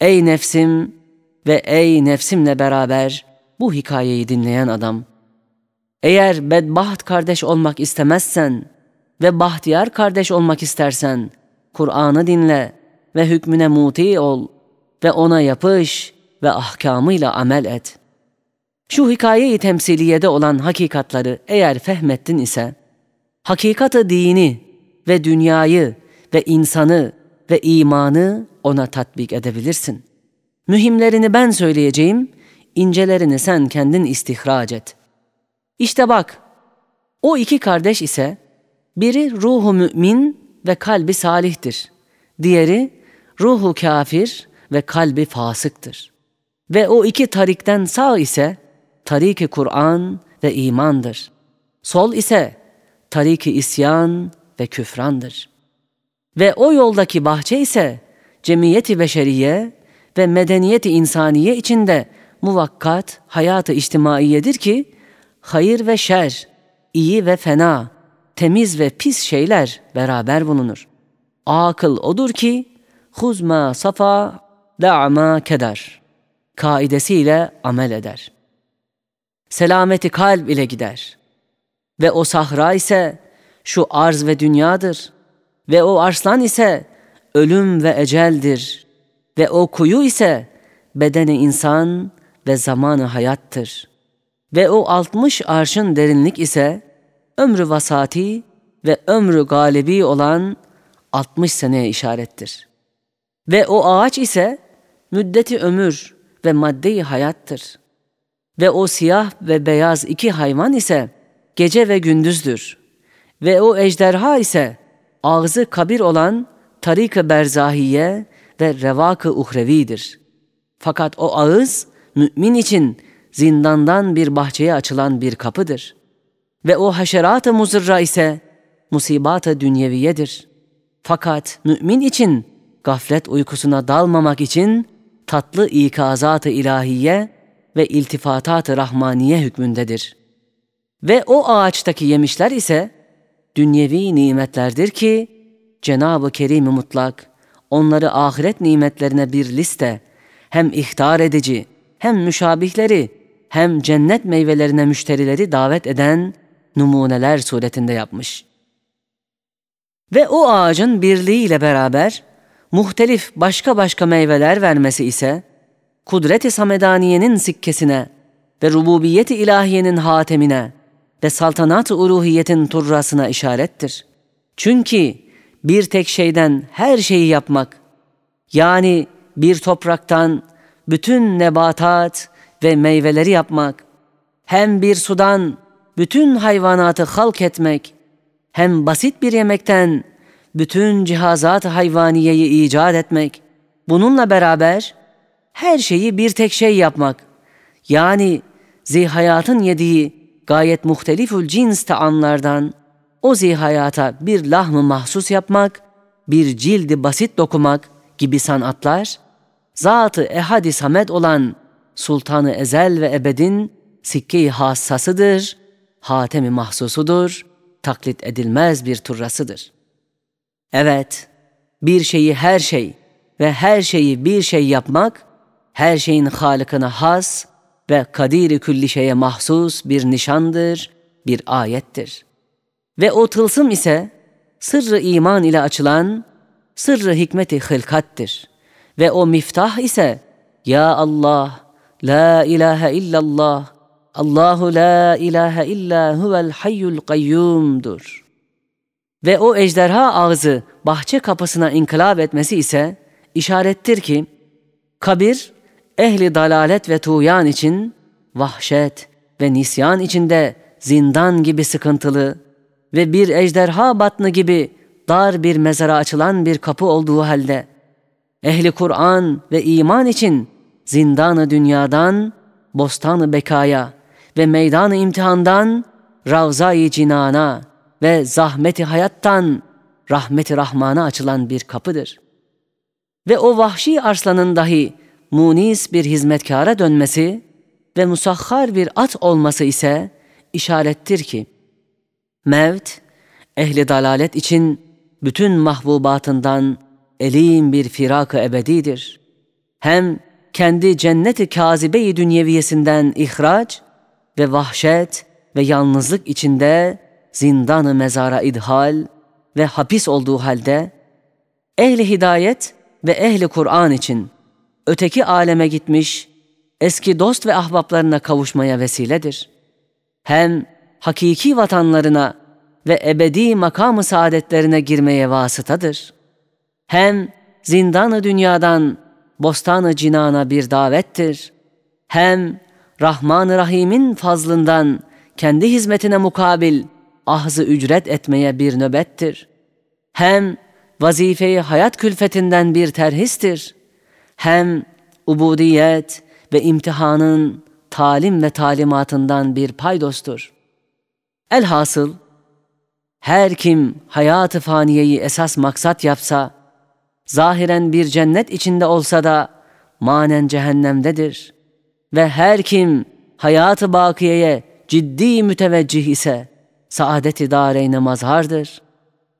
Ey nefsim ve ey nefsimle beraber bu hikayeyi dinleyen adam. Eğer bedbaht kardeş olmak istemezsen ve bahtiyar kardeş olmak istersen, Kur'an'ı dinle ve hükmüne muti ol ve ona yapış ve ahkamıyla amel et. Şu hikayeyi temsiliyede olan hakikatları eğer fehmettin ise, hakikatı dini ve dünyayı ve insanı ve imanı ona tatbik edebilirsin. Mühimlerini ben söyleyeceğim, incelerini sen kendin istihraç et. İşte bak, o iki kardeş ise, biri ruhu mümin ve kalbi salihtir. Diğeri ruhu kafir ve kalbi fasıktır. Ve o iki tarikten sağ ise tariki Kur'an ve imandır. Sol ise tariki isyan ve küfrandır. Ve o yoldaki bahçe ise cemiyeti beşeriye ve medeniyeti insaniye içinde muvakkat hayatı içtimaiyedir ki hayır ve şer, iyi ve fena, temiz ve pis şeyler beraber bulunur. Akıl odur ki huzma safa da'ma keder kaidesiyle amel eder. Selameti kalp ile gider. Ve o sahra ise şu arz ve dünyadır. Ve o arslan ise ölüm ve eceldir. Ve o kuyu ise bedeni insan ve zamanı hayattır. Ve o altmış arşın derinlik ise ömrü vasati ve ömrü galibi olan 60 seneye işarettir. Ve o ağaç ise müddeti ömür ve maddeyi hayattır. Ve o siyah ve beyaz iki hayvan ise gece ve gündüzdür. Ve o ejderha ise ağzı kabir olan tarik-ı berzahiye ve revak-ı uhrevidir. Fakat o ağız mümin için zindandan bir bahçeye açılan bir kapıdır. Ve o haşerat-ı muzırra ise musibat-ı dünyeviyedir. Fakat mümin için gaflet uykusuna dalmamak için tatlı ikazat-ı ilahiye ve iltifatat-ı rahmaniye hükmündedir. Ve o ağaçtaki yemişler ise dünyevi nimetlerdir ki Cenab-ı Kerim-i Mutlak onları ahiret nimetlerine bir liste hem ihtar edici hem müşabihleri hem cennet meyvelerine müşterileri davet eden numuneler suretinde yapmış. Ve o ağacın birliğiyle beraber muhtelif başka başka meyveler vermesi ise kudret-i samedaniyenin sikkesine ve rububiyet-i ilahiyenin hatemine ve saltanat-ı uruhiyetin turrasına işarettir. Çünkü bir tek şeyden her şeyi yapmak, yani bir topraktan bütün nebatat ve meyveleri yapmak, hem bir sudan bütün hayvanatı halk etmek, hem basit bir yemekten bütün cihazat hayvaniyeyi icat etmek, bununla beraber her şeyi bir tek şey yapmak, yani zihayatın yediği gayet muhtelifül cins taanlardan o zihayata bir lahmı mahsus yapmak, bir cildi basit dokumak gibi sanatlar, zatı ehadi samet olan Sultanı Ezel ve Ebed'in sikke-i hassasıdır, hatemi mahsusudur, taklit edilmez bir turrasıdır.'' Evet, bir şeyi her şey ve her şeyi bir şey yapmak, her şeyin halıkına has ve kadiri külli şeye mahsus bir nişandır, bir ayettir. Ve o tılsım ise sırrı iman ile açılan sırrı hikmeti hılkattir. Ve o miftah ise Ya Allah, La ilahe illallah, Allahu la ilahe illa huvel hayyul kayyumdur.'' ve o ejderha ağzı bahçe kapısına inkılap etmesi ise işarettir ki kabir ehli dalalet ve tuğyan için vahşet ve nisyan içinde zindan gibi sıkıntılı ve bir ejderha batını gibi dar bir mezara açılan bir kapı olduğu halde ehli Kur'an ve iman için zindanı dünyadan bostanı bekaya ve meydanı imtihandan ravza-i cinana ve zahmeti hayattan rahmeti rahmana açılan bir kapıdır. Ve o vahşi arslanın dahi munis bir hizmetkara dönmesi ve musahhar bir at olması ise işarettir ki, mevt, ehli dalalet için bütün mahbubatından elim bir firak-ı ebedidir. hem kendi cenneti kazibe-i dünyeviyesinden ihraç ve vahşet ve yalnızlık içinde zindanı mezara idhal ve hapis olduğu halde ehli hidayet ve ehli Kur'an için öteki aleme gitmiş, eski dost ve ahbaplarına kavuşmaya vesiledir. Hem hakiki vatanlarına ve ebedi makamı saadetlerine girmeye vasıtadır. Hem zindanı dünyadan bostanı cinana bir davettir. Hem Rahman-ı Rahim'in fazlından kendi hizmetine mukabil ahzı ücret etmeye bir nöbettir. Hem vazifeyi hayat külfetinden bir terhistir. Hem ubudiyet ve imtihanın talim ve talimatından bir paydostur. Elhasıl, her kim hayat-ı faniyeyi esas maksat yapsa, zahiren bir cennet içinde olsa da manen cehennemdedir. Ve her kim hayat-ı bakiyeye ciddi müteveccih ise, saadet-i dareyne mazhardır.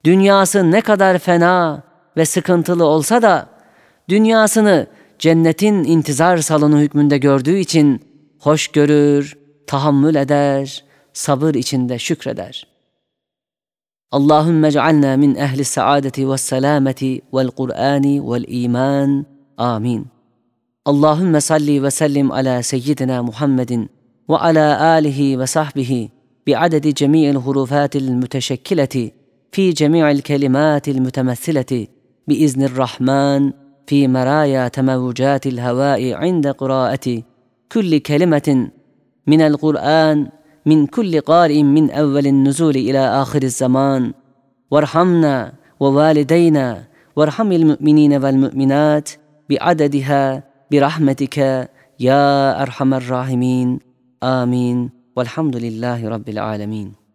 Dünyası ne kadar fena ve sıkıntılı olsa da, dünyasını cennetin intizar salonu hükmünde gördüğü için hoş görür, tahammül eder, sabır içinde şükreder. Allahümme cealna min ehli saadeti ve selameti vel Kur'ani vel iman. Amin. Allahümme salli ve sellim ala seyyidina Muhammedin ve ala alihi ve sahbihi bi'adedi cemi'il hurufatil müteşekkileti fi cemi'il kelimatil mütemessileti biiznirrahman. في مرايا تموجات الهواء عند قراءة كل كلمة من القرآن من كل قارئ من أول النزول إلى آخر الزمان. وارحمنا ووالدينا وارحم المؤمنين والمؤمنات بعددها برحمتك يا أرحم الراحمين. آمين. والحمد لله رب العالمين.